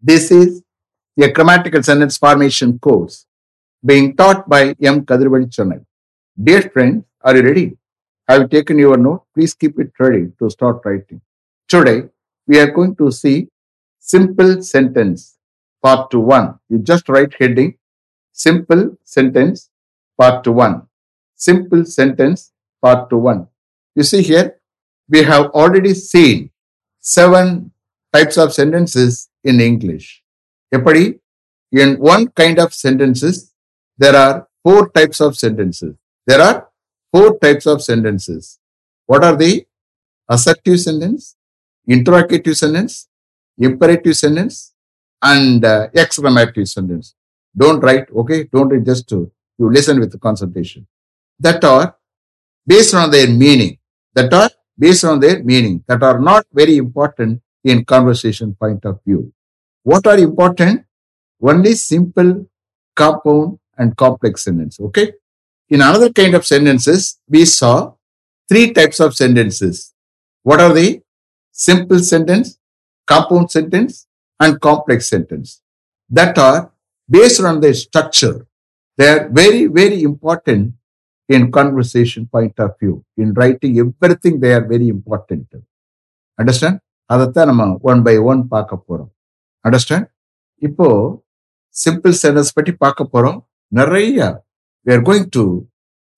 This is a grammatical sentence formation course being taught by M. Kadirvadi Chennai. Dear friends, are you ready? Have you taken your note? Please keep it ready to start writing. Today, we are going to see simple sentence part to 1. You just write heading simple sentence part to 1. Simple sentence part to 1. You see here, we have already seen seven types of sentences in English. Epadi, in one kind of sentences, there are four types of sentences. There are four types of sentences. What are they? Assertive sentence, interrogative sentence, imperative sentence, and uh, exclamative sentence. Don't write, okay? Don't write just to, you listen with consultation That are based on their meaning. That are based on their meaning. That are not very important in conversation point of view. What are important? Only simple, compound, and complex sentence. Okay. In another kind of sentences, we saw three types of sentences. What are they? Simple sentence, compound sentence, and complex sentence. That are based on their structure. They are very, very important in conversation point of view. In writing, everything they are very important. Understand? அதைத்தான் நம்ம one by one பார்க்க போறோம். Understand இப்போ simple sentence பற்றி பார்க்க போறோம். நிறைய we are going to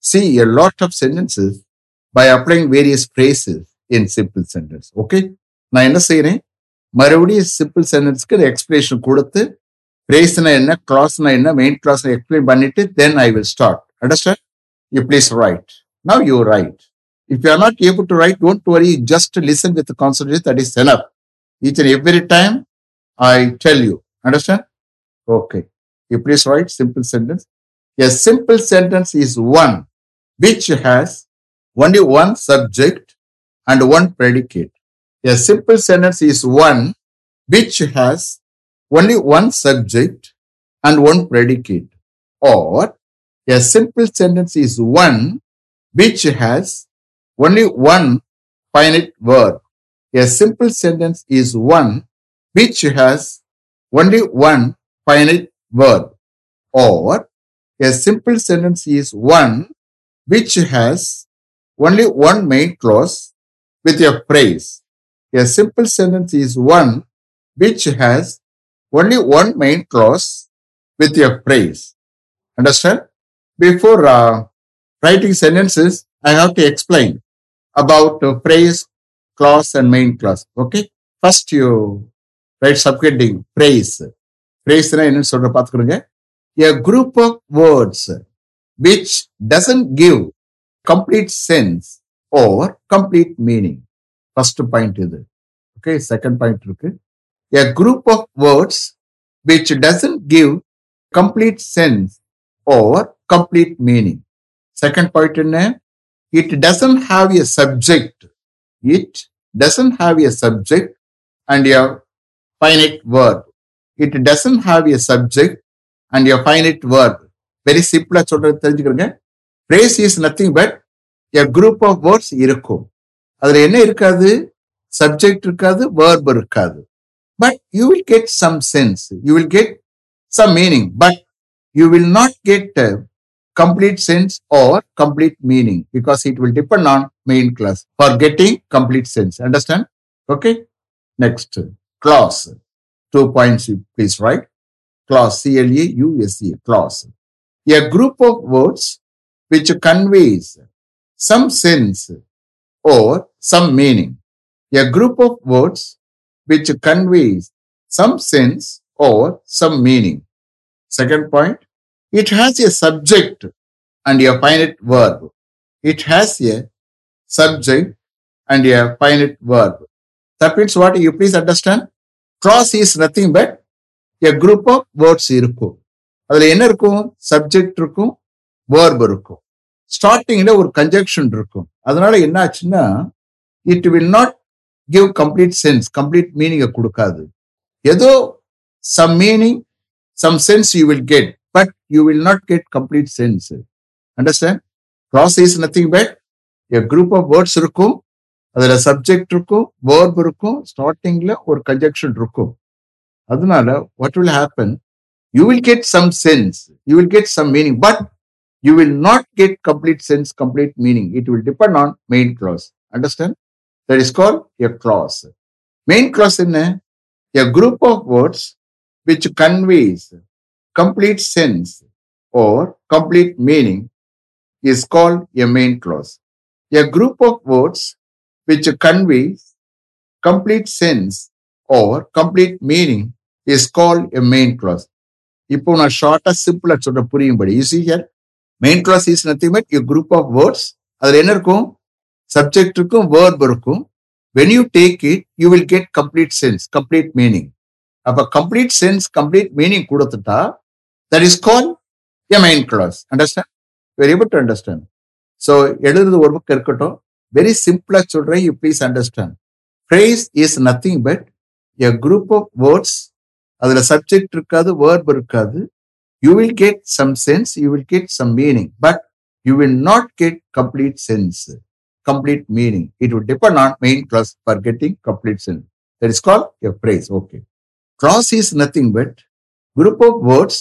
see a lot of sentences by applying various phrases in simple sentence okay நான் என்ன செய்யறேன் மறுபடியும் சிம்பிள் சென்டென்ஸ்க்கு எக்ஸ்பிளேஷன் கொடுத்து பிரேஸ்னா என்ன கிளாஸ்னா என்ன மெயின் கிளாஸ் எக்ஸ்பிளைன் பண்ணிட்டு then I will start understand you please right now you write If you are not able to write, don't worry, just listen with the concentration, that is enough. Each and every time I tell you. Understand? Okay. You please write simple sentence. A simple sentence is one which has only one subject and one predicate. A simple sentence is one which has only one subject and one predicate. Or a simple sentence is one which has only one finite verb. A simple sentence is one which has only one finite verb. Or a simple sentence is one which has only one main clause with a phrase. A simple sentence is one which has only one main clause with a phrase. Understand? Before uh, writing sentences, I have to explain about uh, phrase, clause, and main clause. Okay. First, you write subheading phrase. Phrase என்ன சொல்ற பாத்துக்கிறோங்க a group of words which doesn't give complete sense or complete meaning. First point இது. Okay. Second point இருக்கு. A group of words which doesn't give complete sense or complete meaning. Second point என்ன it doesn't have a subject. It doesn't have a subject and a finite verb. It doesn't have a subject and a finite verb. Very சிம்பிளா சொல்றது தெரிஞ்சுக்கிறங்க phrase is nothing but a group of words இருக்கும் அதுல என்ன இருக்காது subject இருக்காது verb இருக்காது but you will get some sense you will get some meaning but you will not get complete sense or complete meaning because it will depend on main class for getting complete sense. Understand? Okay. Next clause. Two points, please write. Clause C L A U S E clause. A group of words which conveys some sense or some meaning. A group of words which conveys some sense or some meaning. Second point, it has a subject and a finite verb. It has a subject and a finite verb. That means what you please understand Cross is nothing but a group of words இருக்கும் அதுல என்ன இருக்கும் subject இருக்கும் verb இருக்கும் ஸ்டார்டிங்ல ஒரு conjunction இருக்கும் அதனால என்ன ஆச்சுன்னா it will not give complete sense complete மீனிங்கை கொடுக்காது ஏதோ some meaning some sense you will get you will not get complete sense. Understand? Cross is nothing but a group of இருக்கும் அதுல சப்ஜெக்ட் இருக்கும் வேர்ப் இருக்கும் ஸ்டார்டிங்ல ஒரு கன்ஜெக்ஷன் இருக்கும் அதனால what will happen you will get some sense you will get some meaning but you will not get complete sense complete meaning it will depend on main clause understand that is call a clause main clause என்ன a group of words which conveys complete sense or complete meaning is called a main clause. A group of words which conveys complete sense or complete meaning is called a main clause. இப்போ நான் ஷார்ட்டா சிம்பிளா சொல்ற புரியும்படி you see here main clause is nothing but you group of words அதுல என்ன இருக்கும்? Subject இருக்கும் வேர்ப் இருக்கும். When you take it you will get complete sense complete meaning அப்ப கம்ப்ளீட் சென்ஸ் கம்ப்ளீட் மீனிங் கொடுத்துட்டா that is call a main clause understand very able to understand so எழுதுறது ஒரு book இருக்கட்டும். வெரி சிம்பிளா சொல்றேன். You please understand phrase is nothing but a group of words அதுல subject இருக்காது verb இருக்காது. You will get some sense you will get some meaning but you will not get complete sense complete meaning it will depend on main clause for getting complete sense that is call a phrase okay clause is nothing but group of words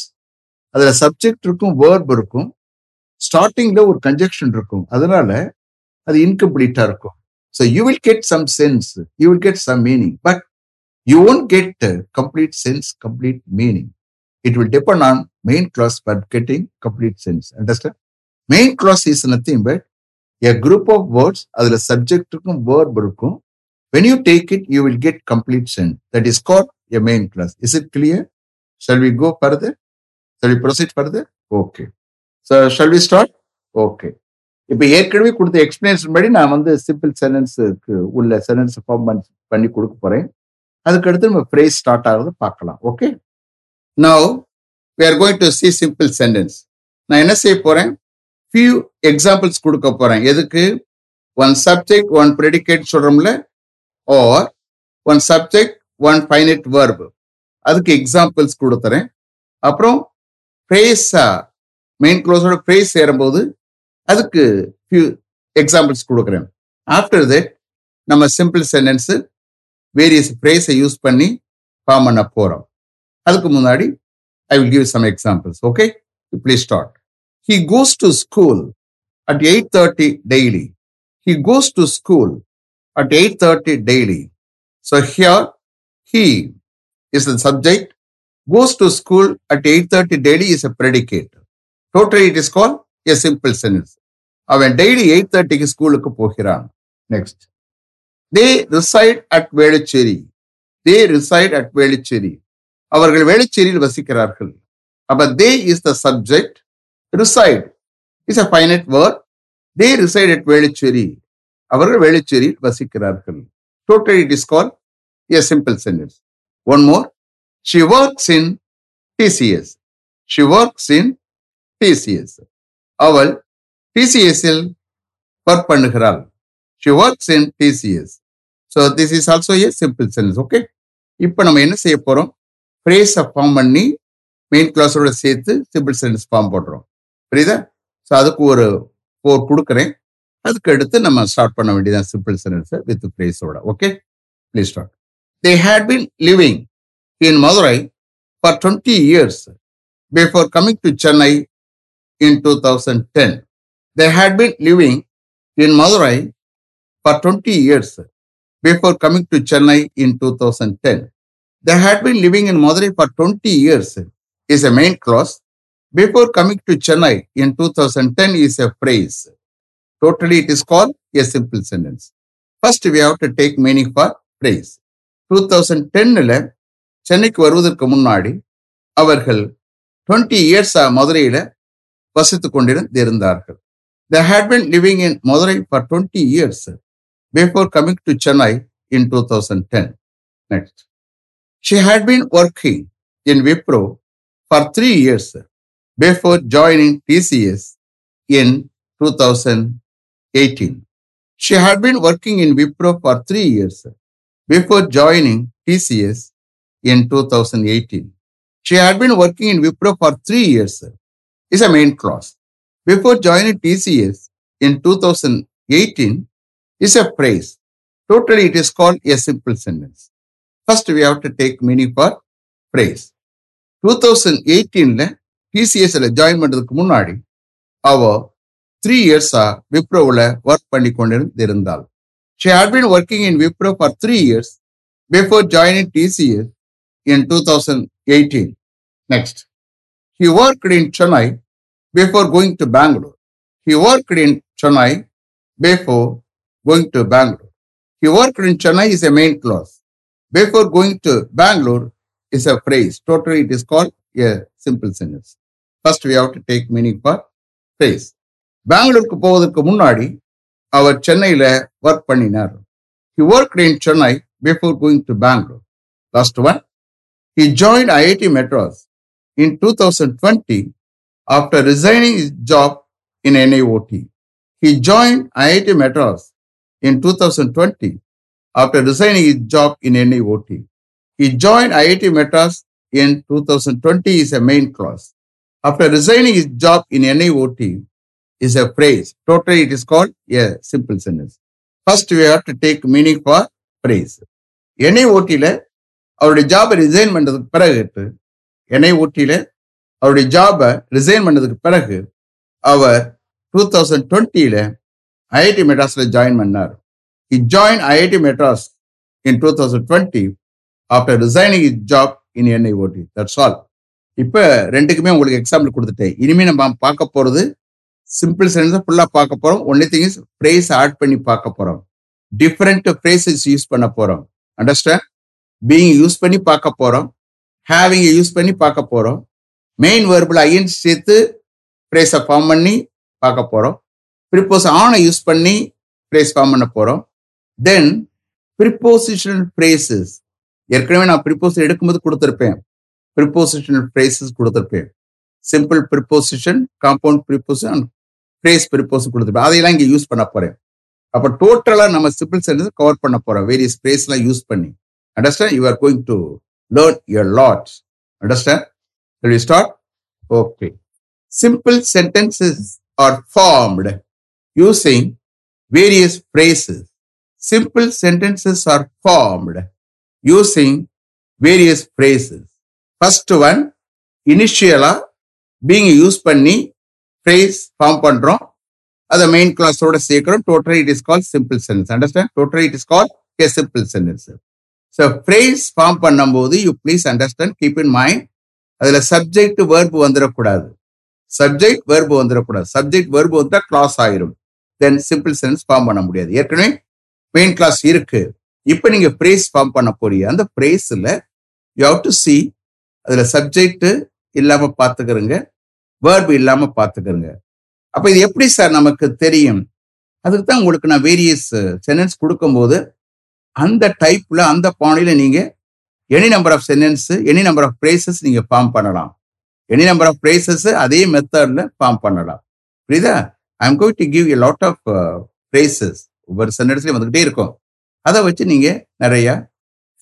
அதுல subject இருக்கும் verb இருக்கும் ஸ்டார்டிங்ல ஒரு conjunction இருக்கும் அதனால அது இன்கம்ப்ளீட்டா இருக்கும் so you will get some sense you will get some meaning but you won't get complete sense complete meaning it will depend on main clause but getting complete sense understand main clause is nothing but a group of words அதுல subject இருக்கும் verb இருக்கும் when you take it, you will get complete sense. That is called a main class. Is it clear? Shall we go further? Shall we proceed further? Okay. So shall we start? Okay. ஏற்கனவே கொடுத்த explanation படி நான் வந்து simple சென்டென்ஸுக்கு உள்ள sentence form பண்ணி கொடுக்க போகிறேன் அதுக்கடுத்து நம்ம ஃப்ரேஸ் ஸ்டார்ட் ஆகிறது பார்க்கலாம். Okay now we are going to see simple sentence நான் என்ன செய்ய போகிறேன் ஃபியூ எக்ஸாம்பிள்ஸ் கொடுக்க போகிறேன் எதுக்கு? ஒன் சப்ஜெக்ட் ஒன் ப்ரெடிகேட் சொல்கிறோம்ல or one subject one finite verb அதுக்கு எக்ஸாம்பிள்ஸ் கொடுத்துறேன். அப்புறம் ஃப்ரேஸா மெயின் க்ளோஸோட ஃப்ரேஸ் சேரும்போது அதுக்கு ஃபியூ எக்ஸாம்பிள்ஸ் கொடுக்குறேன் ஆஃப்டர் தட் நம்ம சிம்பிள் சென்டென்ஸு வேரியஸ் ஃப்ரேஸை யூஸ் பண்ணி ஃபார்ம் பண்ண போகிறோம் அதுக்கு முன்னாடி I will give some examples okay please start he goes to school at eight thirty daily he goes to school at eight thirty daily so here he is the subject Goes to school at 8:30 daily is a predicate. Totally it is called a simple sentence. அவன் daily eight தேர்ட்டிக்கு ஸ்கூலுக்கு போகிறான். Next they reside at Velachery they reside at Velachery அவர்கள் வேளச்சேரியில் வசிக்கிறார்கள். அப்ப they is the subject reside is a finite word they reside at Velachery அவர்கள் வேளச்சேரியில் வசிக்கிறார்கள். Total it is call a simple sentence one more she works in TCS she works in TCS அவள் டிசிஎஸ்இல் work பண்ணுகிறாள். She works in TCS so this is also a simple sentence okay இப்போ நம்ம என்ன செய்ய போகிறோம் ஃப்ரேஸை form பண்ணி main கிளாஸோட சேர்த்து சிம்பிள் சென்டென்ஸ் ஃபார்ம் போடுறோம் புரியுதா? ஸோ அதுக்கு ஒரு ஃபோர் கொடுக்குறேன். அதுக்கு அடுத்து நம்ம ஸ்டார்ட் பண்ண வேண்டியதான் சிம்பிள் சென்டென்ஸை with ஃப்ரேஸோட okay please start they had been living in Madurai for 20 years before coming to Chennai in 2010. They had been living in Madurai for 20 years before coming to Chennai in 2010. They had been living in Madurai for 20 years is a main clause. Before coming to Chennai in 2010 is a phrase. Totally it is called a simple sentence. First we have to take meaning for phrase. 2010 சென்னைக்கு வருவதற்கு முன்னாடி அவர்கள் twenty இயர்ஸா மதுரையில வசித்து கொண்டிருந்திருந்தார்கள் they had living in Madurai for twenty years before coming to Chennai in two thousand ten next she had been working in Wipro for three years before joining TCS in two thousand eighteen she had been working in Wipro for three years before joining TCS in 2018. She had been working in Wipro for three years is a main clause. Before joining TCS in 2018 is a phrase. Totally it is called a simple sentence. First, we have to take meaning for phrase. Two thousand எயிட்டீன்ல டிசிஎஸ்ல join பண்றதுக்கு முன்னாடி அவ three இயர்ஸா விப்ரோவில் work பண்ணி கொண்டிருந்தாள் she had been working in Wipro for three years before joining TCS In two thousand eighteen next he worked in Chennai before going to Bangalore he worked in Chennai before going to Bangalore He worked in Chennai is a main clause. Before going to Bangalore is a phrase. Totally, it is called a simple sentence. First, we have to take meaning for phrase. பெங்களூருக்கு போவதற்கு முன்னாடி அவர் சென்னையில work பண்ணினார் he work in Chennai before going to Bangalore last one he join IIT Madras in two thousand twenty after resigning his job He joined IIT Madras in 2020 after resigning his job in NIOT. He joined IIT Madras in 2020 is a main clause. After resigning his job in NIOT is a phrase. Totally it is called a simple sentence. First we have to take meaning for phrase. NIOTல அவருடைய ஜாபை resign பண்ணதுக்கு பிறகு என்னை ஊட்டியில அவருடைய ஜாபை resign பண்ணதுக்கு பிறகு அவர் டூ தௌசண்ட் டுவெண்ட்டியில ஐஐடி மெட்ராஸ்ல ஜாயின் பண்ணார். He join IIT Madras in two thousand twenty after resigning his job in NIOT that's all இப்போ ரெண்டுக்குமே உங்களுக்கு எக்ஸாம்பிள் கொடுத்துட்டேன். இனிமே நம்ம பார்க்க போகிறது சிம்பிள் சென்டென்ஸ் ஃபுல்லாக பார்க்க போகிறோம் only thing is phrase add பண்ணி பார்க்க போகிறோம் டிஃப்ரெண்ட் ஃப்ரேசஸ் யூஸ் பண்ண போகிறோம் அண்டர்ஸ்டாண்ட் பீயிங் யூஸ் பண்ணி பார்க்க போறோம். ஹேவிங் யூஸ் பண்ணி பார்க்க போறோம். மெயின் வேர்பிள் ஐஎன் சேர்த்து ஃப்ரேஸை ஃபார்ம் பண்ணி பார்க்க போறோம். ப்ரிப்போஸ் ஆனை யூஸ் பண்ணி ஃப்ரேஸ் ஃபார்ம் பண்ண போறோம். தென் ப்ரிப்போசிஷனல் ஃப்ரேசஸ் ஏற்கனவே நான் ப்ரிப்போஸ் எடுக்கும்போது கொடுத்துருப்பேன். ப்ரிப்போசிஷனல் ஃப்ரேசஸ் கொடுத்துருப்பேன். Simple preposition compound preposition phrase ப்ரிப்போஸ் கொடுத்துருப்பேன். அதையெல்லாம் இங்கே யூஸ் பண்ண போறேன். அப்போ டோட்டலாக நம்ம சிம்பிள் சென்டென்ஸ் கவர் பண்ண போறோம். வேரியஸ் ஃப்ரேஸ்லாம் யூஸ் பண்ணி. Understand you are going to learn your lots understand we start okay simple sentences are formed using various phrases. Simple sentences are formed using various phrases. First one இனிஷியலாக being use பண்ணி phrase form பண்ணுறோம் அதை main கிளாஸோட சேர்க்கிறோம். Totally it is call simple sentence understand totally it is call a simple sentence so phrase form பண்ணும்போது you please understand keep in mind அதில் subject verb வந்துடக்கூடாது subject verb வந்துடக்கூடாது subject verb வந்தால் clause ஆயிரும். Then simple sense form பண்ண முடியாது. ஏற்கனவே main clause இருக்கு. இப்போ நீங்கள் ஃப்ரேஸ் ஃபார்ம் பண்ண போறீங்க. அந்த ஃப்ரேஸில் யூ ஹவ் டு சி அதில் சப்ஜெக்ட்டு இல்லாமல் பார்த்துக்கிறோங்க வேர்பு இல்லாமல் பார்த்துக்கிறோங்க அப்போ இது எப்படி சார் நமக்கு தெரியும்? அதுக்கு தான் உங்களுக்கு நான் வேரியஸ் சென்டென்ஸ் கொடுக்கும்போது அந்த டைப்ல அந்த பாணியில நீங்க any number of sentence any number of phrases நீங்க ஃபார்ம் பண்ணலாம். எனி நம்பர் ஆஃப் பிரேசஸ் அதே மெத்தட்ல ஃபார்ம் பண்ணலாம். புரியுதா? I am going to give a lot of phrases ஒவ்வொரு சென்டென்ஸ்லயும் வந்துகிட்டே இருக்கும். அதை வச்சு நீங்க நிறைய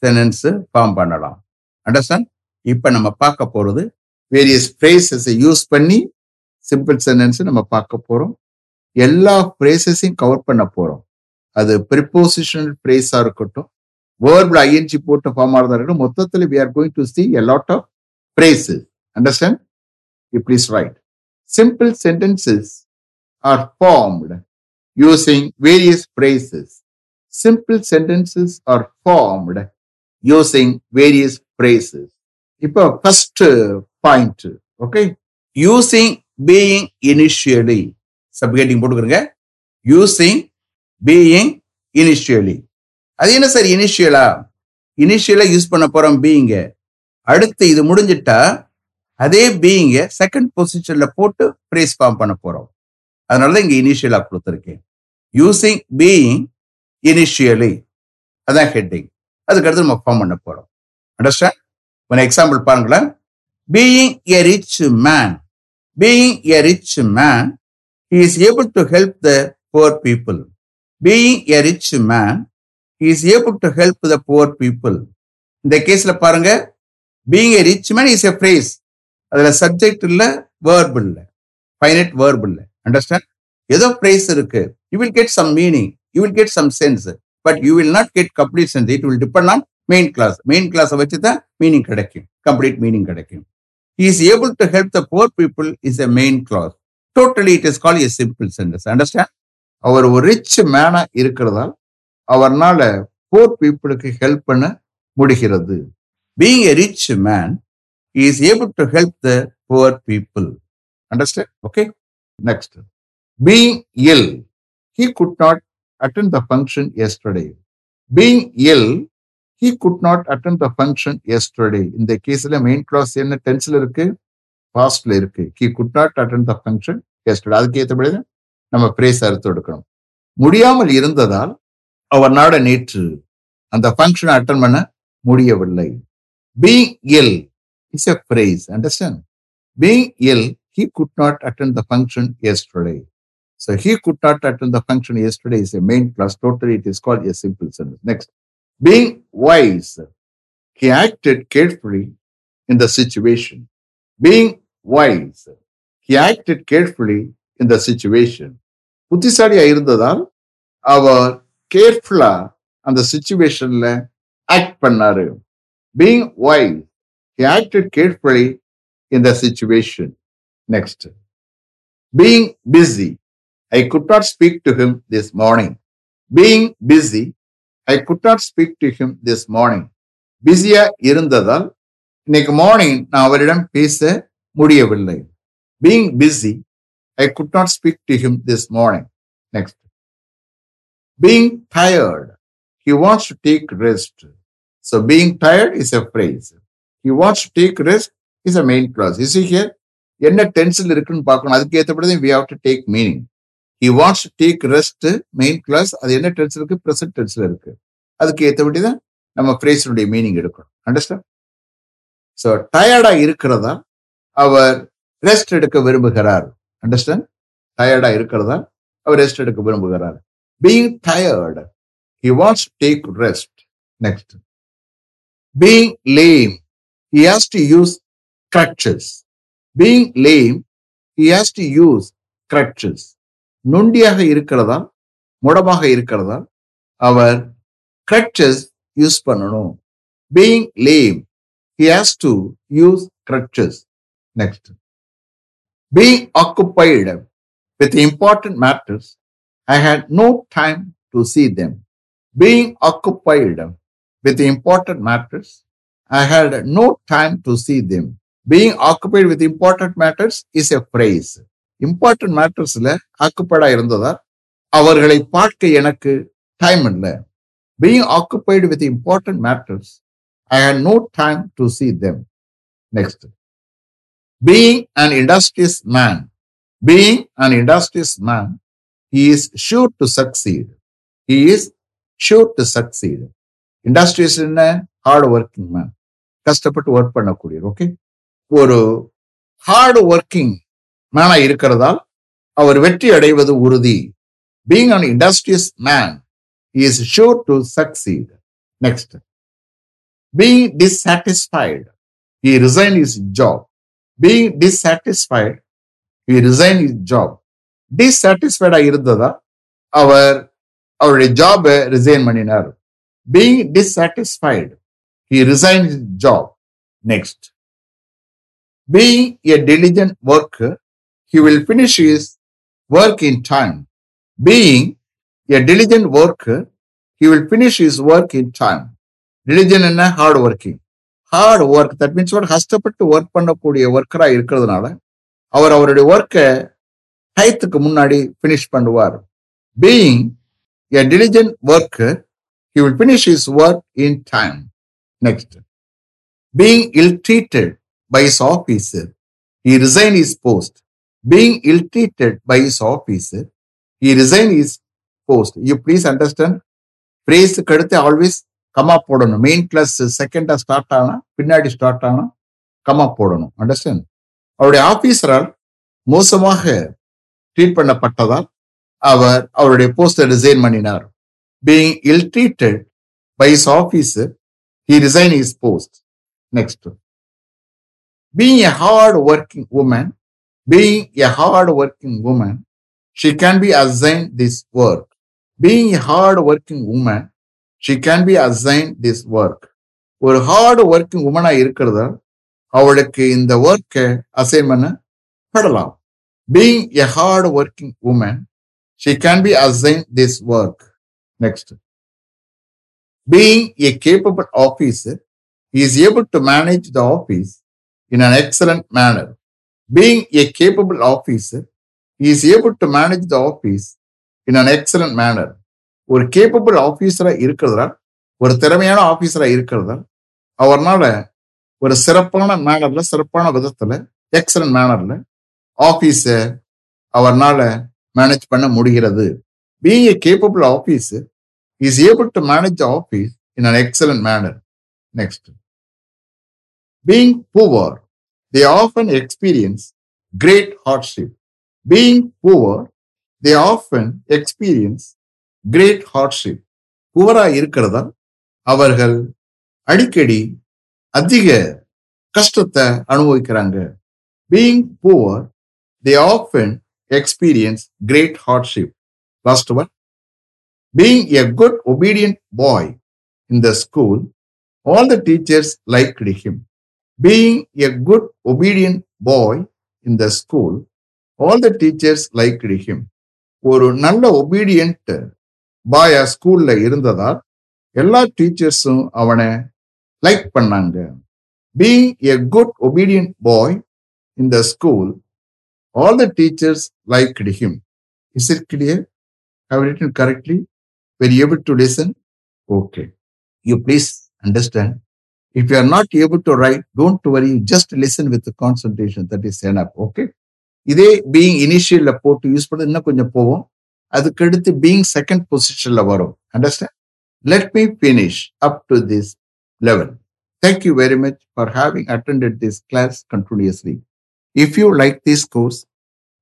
சென்டென்ஸ் ஃபார்ம் பண்ணலாம். அண்டர்ஸ்டாண்ட் இப்போ நம்ம பார்க்க போறது வேரியஸ் ஃப்ரேசஸை யூஸ் பண்ணி சிம்பிள் சென்டென்ஸ் நம்ம பார்க்க போறோம். எல்லா ஃப்ரேசஸையும் கவர் பண்ண போறோம். அது ப்ரிப்போசிஷனல் ஃப்ரேஸா இருக்கட்டும். வேர்பில் ஐஎன்ஜி போட்டு ஃபார்ம் ஆகிறதா இருக்கட்டும். மொத்தத்தில் we are going to see a lot of phrases understand you please write simple sentences are formed using various phrases. Simple sentences are formed using various phrases. இப்போ first point okay using being initially சப்கேட்டிங் போட்டுக்கிறங்க. Using being initially அது என்ன sir இனிஷியலா இனிஷியலா use பண்ண போறோம் பீயிங்க அடுத்து இது முடிஞ்சிட்டா அதே பீயிங்க செகண்ட் பொசிஷன்ல போட்டு பிரேஸ் ஃபார்ம் பண்ண போறோம். அதனாலதான் இங்க இனிஷியலா கொடுத்துருக்கேன். யூசிங் பீயிங் இனிஷியலி அதான் ஹெட்டிங் அதுக்கடுத்து நம்ம ஃபார்ம் பண்ண போறோம். அண்டர்ஸ்டாண்ட் ஒரு எக்ஸாம்பிள் பாருங்களேன். Being a rich man being a rich man he is able to help the poor people being a rich man is able to help the poor people இந்த கேஸ்ல பாருங்க. Being a rich man is a phrase அதுல subject இல்ல verb இல்ல. Finite verb இல்ல. Understand ஏதோ phrase இருக்கு. You will get some meaning you will get some sense but you will not get complete sense it will depend on main clause main கிளாஸை வச்சு தான் meaning கிடைக்கும். Complete meaning கிடைக்கும். Is able to help the poor people is a main clause totally it is call a simple sentence understand அவர் ஒரு rich மேனா இருக்கிறதால் அவர்னால போர் பீப்புளுக்கு help பண்ண முடிகிறது. Being a rich man is able to help the poor people understand okay next being ill he could not attend the function yesterday being ill he could not attend the function yesterday இந்த கேஸ்ல main clause என்ன டென்ஸ்ல இருக்கு? பாஸ்ட்ல இருக்கு. He could not attend the function yesterday அதுக்கு ஏற்றபடி நம்ம brace அறுத்து எடுக்கணும் முடியாமல் இருந்ததால் அவர் நாட நேற்று அந்த ஃபங்க்ஷனை அட்டன் பண்ண முடியவில்லை being ill is a phrase understand being ill he could not attend the function yesterday. So he could not attend the function yesterday is a main class. Totally, it is called a simple sentence. Next, being wise, he acted carefully in the situation. Being wise, he acted carefully in the புத்திசாலியா இருந்ததால் அவர் கேர்ஃபுல்லா அந்த சுச்சுவேஷன்ல act பண்ணாரு being wise acted carefully in the situation next being busy I could not speak to him this morning being busy I could not speak to him this morning பிஸியா இருந்ததால் இன்னைக்கு மார்னிங் நான் அவரிடம் பேச முடியவில்லை being busy I could not speak to him this morning next being tired he wants to take rest so being tired is a phrase he wants to take rest is a main clause is here என்ன tension இருக்குன்னு பார்க்கணும். அதுக்கு ஏற்றபடி we have to take meaning he wants to take rest main clause அது என்ன tense இருக்கு? Present டென்ஸ்ல இருக்கு. அதுக்கு ஏற்றபடி தான் நம்ம ஃப்ரேஸினுடைய மீனிங் எடுக்கணும். அண்டர்ஸ்டாண்ட் ஸோ டயர்டாக இருக்கிறதா? அவர் ரெஸ்ட் எடுக்க விரும்புகிறார். அண்டர்ஸ்டாண்ட் டயர்டா இருக்கிறதா? அவர் ரெஸ்ட் எடுக்க விரும்புகிறார். Being tired he wants take rest next being lame he has to use crutches. Being lame, he has to use crutches. நொண்டியாக இருக்கிறதா? முடமாக இருக்கிறதா? அவர் crutches யூஸ் பண்ணணும். Being lame he has to use crutches. Next being occupied with important matters, I had no time to see them. Being occupied with important matters, I had no time to see them. Being occupied with important matters is a phrase important மேட்டர்ஸ்ல ஆக்குபைடா இருந்ததால் அவர்களை பார்க்க எனக்கு time இல்லை being occupied with important matters I had no time to see them next being an industrious man. Being an industrious man. He is sure to succeed. He is sure to succeed. Industrious என்ன? Hard working man கஷ்டப்பட்டு work பண்ணக்கூடிய okay ஒரு hard working மேனா இருக்கிறதால் அவர் வெற்றி அடைவது உறுதி. Being an industrious man is sure to succeed next being dissatisfied he resign his job being dissatisfied he resign his job டிஸ்சாட்டிஸ்ஃபைடா இருந்ததா அவர் அவருடைய ஜாபை ரிசைன் பண்ணினார் being dissatisfied he resign his job next being a diligent worker, he will finish his work in time. Being a diligent worker, he will finish his work in time. Diligent என்ன hard working hard work that means ஒரு கஷ்டப்பட்டு work பண்ணக்கூடிய ஒர்க்கராக இருக்கிறதுனால அவர் அவருடைய ஒர்க்கை டயத்துக்கு முன்னாடி finish பண்ணுவார். Being a diligent worker he will finish his work in time next being ill treated by his officer he resign his post being ill treated by his officer he resign his post you please understand பிரேஸுக்கு அடுத்து always comma போடணும். Main clause செகண்டா start ஆனா பின்னாடி start ஆனா comma போடணும். Understand அவருடைய ஆபீசரால் மோசமாக treat பண்ணப்பட்டதால் அவர் அவருடைய போஸ்டை ரிசைன் பண்ணினார். Being ill treated by his officer he resign his post next being a hard working woman being a hard working woman she can be assign this work Being a hard working woman she can be assigned this work. ஒரு hard working உமனா இருக்கிறதா அவளுக்கு இந்த ஒர்க்கை assign பண்ண படலாம் being a hard working woman she can be assign this work next being a capable officer is able to manage the office in an excellent manner. Being a capable officer, he is able to manage the office in an excellent manner. ஒரு capable ஆஃபீஸரா இருக்கிறதா ஒரு திறமையான ஆஃபீஸரா இருக்கிறதா அவர்னால ஒரு சிறப்பான மேனர்ல சிறப்பான விதத்துல எக்ஸலன்ட் மேனர்ல ஆஃபீஸ அவர்னால மேனேஜ் பண்ண முடிகிறது. Being a capable office is able to manage office in an excellent manner next being poor they often experience great hardship being poor they often experience great hardship புவராக இருக்கிறதா? அவர்கள் அடிக்கடி அதிக கஷ்டத்தை அனுபவிக்கிறாங்க. Being poor they often experience great hardship last one being a good obedient boy in the school all the teachers like him being a good obedient boy in the school all the teachers like him ஒரு நல்ல obedient பாயா ஸ்கூல்ல இருந்ததால் எல்லா டீச்சர்ஸும் அவனை like பண்ணாங்க. Being a good obedient boy in the school all the teachers like him is it clear how written correctly were able to listen okay you please understand if you are not able to write don't worry just listen with concentration that is end okay இதே being இனிஷியல்ல போட்டு use பண்ணது இன்னும் கொஞ்சம் போவோம் அதுக்கடுத்து being second பொசிஷன்ல வரும் understand let me finish up to this level Thank you very much for having attended this class continuously. If you like this course,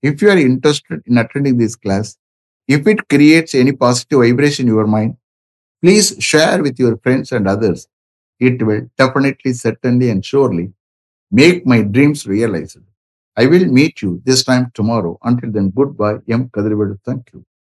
if you are interested in attending this class, if it creates any positive vibration in your mind, please share with your friends and others. It will definitely, certainly, and surely make my dreams realized. I will meet you this time tomorrow. Until then, goodbye. M. Kadrivedu. Thank you.